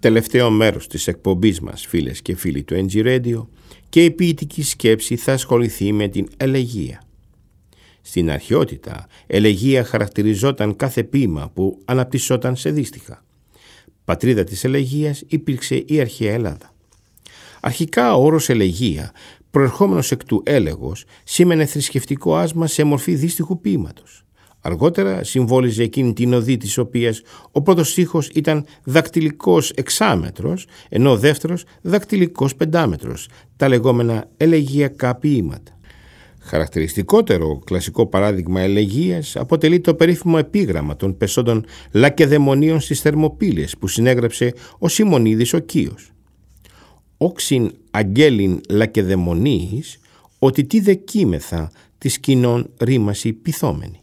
τελευταίο μέρος της εκπομπής μας φίλες και φίλοι του NG Radio και η ποιητική σκέψη θα ασχοληθεί με την ελεγία. Στην αρχαιότητα, ελεγία χαρακτηριζόταν κάθε ποίημα που αναπτυσσόταν σε δύστιχα. Πατρίδα της ελεγίας υπήρξε η αρχαία Ελλάδα. Αρχικά ο όρος ελεγία, προερχόμενος εκ του έλεγος, σήμαινε θρησκευτικό άσμα σε μορφή δύστιχου ποίηματος. Αργότερα συμβόλιζε εκείνη την οδή της οποίας ο πρώτος στίχος ήταν δακτυλικός εξάμετρος, ενώ ο δεύτερος δακτυλικός πεντάμετρος, τα λεγόμενα ελεγιακά ποίηματα. Χαρακτηριστικότερο κλασικό παράδειγμα ελεγίας αποτελεί το περίφημο επίγραμμα των πεσόντων Λακεδαιμονίων στις Θερμοπύλες που συνέγραψε ο Σιμονίδης ο Κίος. «Όξιν αγγέλιν Λακεδαιμονίης, ότι τι δεκίμεθα της κοινών ρήμαση πυθόμενη».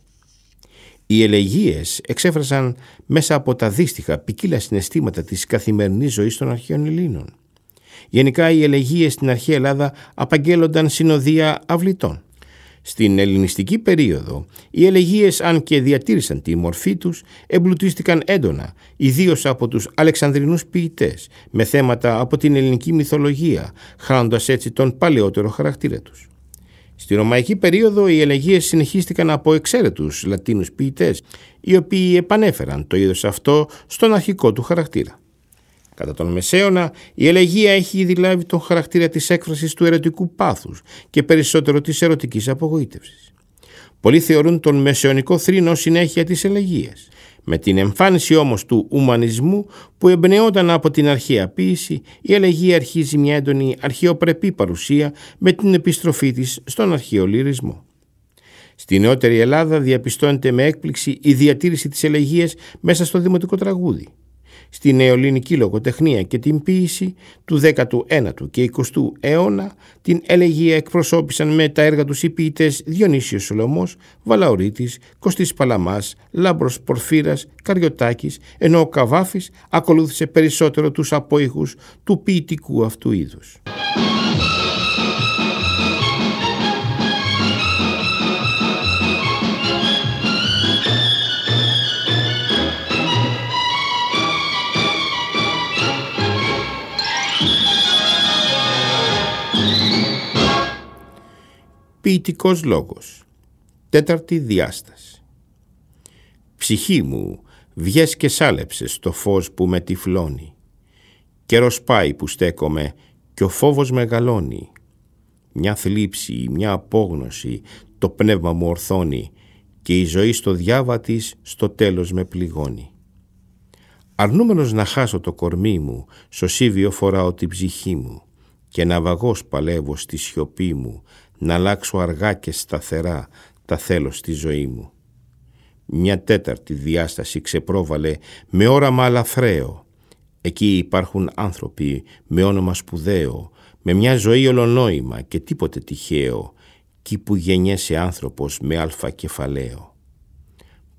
Οι ελεγίες εξέφρασαν μέσα από τα δύστιχα ποικίλα συναισθήματα της καθημερινής ζωής των αρχαίων Ελλήνων. Γενικά οι ελεγίες στην αρχαία Ελλάδα απαγγέλλονταν συνοδεία αυλητών. Στην ελληνιστική περίοδο, οι ελεγίες αν και διατήρησαν τη μορφή τους, εμπλουτίστηκαν έντονα, ιδίως από τους Αλεξανδρινούς ποιητές, με θέματα από την ελληνική μυθολογία, χάνοντας έτσι τον παλαιότερο χαρακτήρα τους. Στη ρωμαϊκή περίοδο οι ελεγίες συνεχίστηκαν από εξαίρετους Λατίνους ποιητές, οι οποίοι επανέφεραν το είδος αυτό στον αρχικό του χαρακτήρα. Κατά τον Μεσαίωνα, η ελεγία έχει ήδη λάβει τον χαρακτήρα της έκφρασης του ερωτικού πάθους και περισσότερο της ερωτικής απογοήτευσης. Πολλοί θεωρούν τον μεσαιωνικό θρήνο συνέχεια της ελεγίας. Με την εμφάνιση όμως του ουμανισμού που εμπνεόταν από την αρχαία ποίηση, η ελεγία αρχίζει μια έντονη αρχαιοπρεπή παρουσία με την επιστροφή της στον αρχαίο λυρισμό. Στη νεότερη Ελλάδα διαπιστώνεται με έκπληξη η διατήρηση της ελεγίας μέσα στο δημοτικό τραγούδι στη νεοελληνική λογοτεχνία και την ποίηση του 19ου και 20ου αιώνα την ελεγία εκπροσώπησαν με τα έργα τους οι ποιητές Διονύσιος Σολομός, Βαλαωρίτης, Κωστής Παλαμάς, Λάμπρος Πορφύρας, Καριωτάκης, ενώ ο Καβάφης ακολούθησε περισσότερο τους απόϊχους του ποιητικού αυτού είδους. Ποιητικός λόγος. Τέταρτη διάσταση. Ψυχή μου, βγες και σάλεψες το φως που με τυφλώνει. Καιρός πάει που στέκομαι και ο φόβος μεγαλώνει. Μια θλίψη, μια απόγνωση, το πνεύμα μου ορθώνει και η ζωή στο διάβα της στο τέλος με πληγώνει. Αρνούμενος να χάσω το κορμί μου, σωσίβιο φοράω την ψυχή μου και ναυαγός παλεύω στη σιωπή μου, να αλλάξω αργά και σταθερά τα θέλω στη ζωή μου. Μια τέταρτη διάσταση ξεπρόβαλε με όραμα αλαφραίο. Εκεί υπάρχουν άνθρωποι με όνομα σπουδαίο, με μια ζωή ολονόημα και τίποτε τυχαίο, εκεί που γεννιέσαι άνθρωπος με αλφα κεφαλαίο.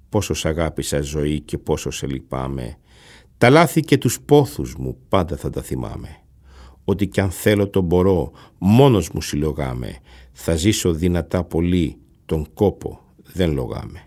Πόσο σ' αγάπησα ζωή και πόσο σε λυπάμαι, τα λάθη και τους πόθους μου πάντα θα τα θυμάμαι. Ότι κι αν θέλω το μπορώ, μόνος μου συλλογάμε, θα ζήσω δυνατά πολύ, τον κόπο δεν λογάμε.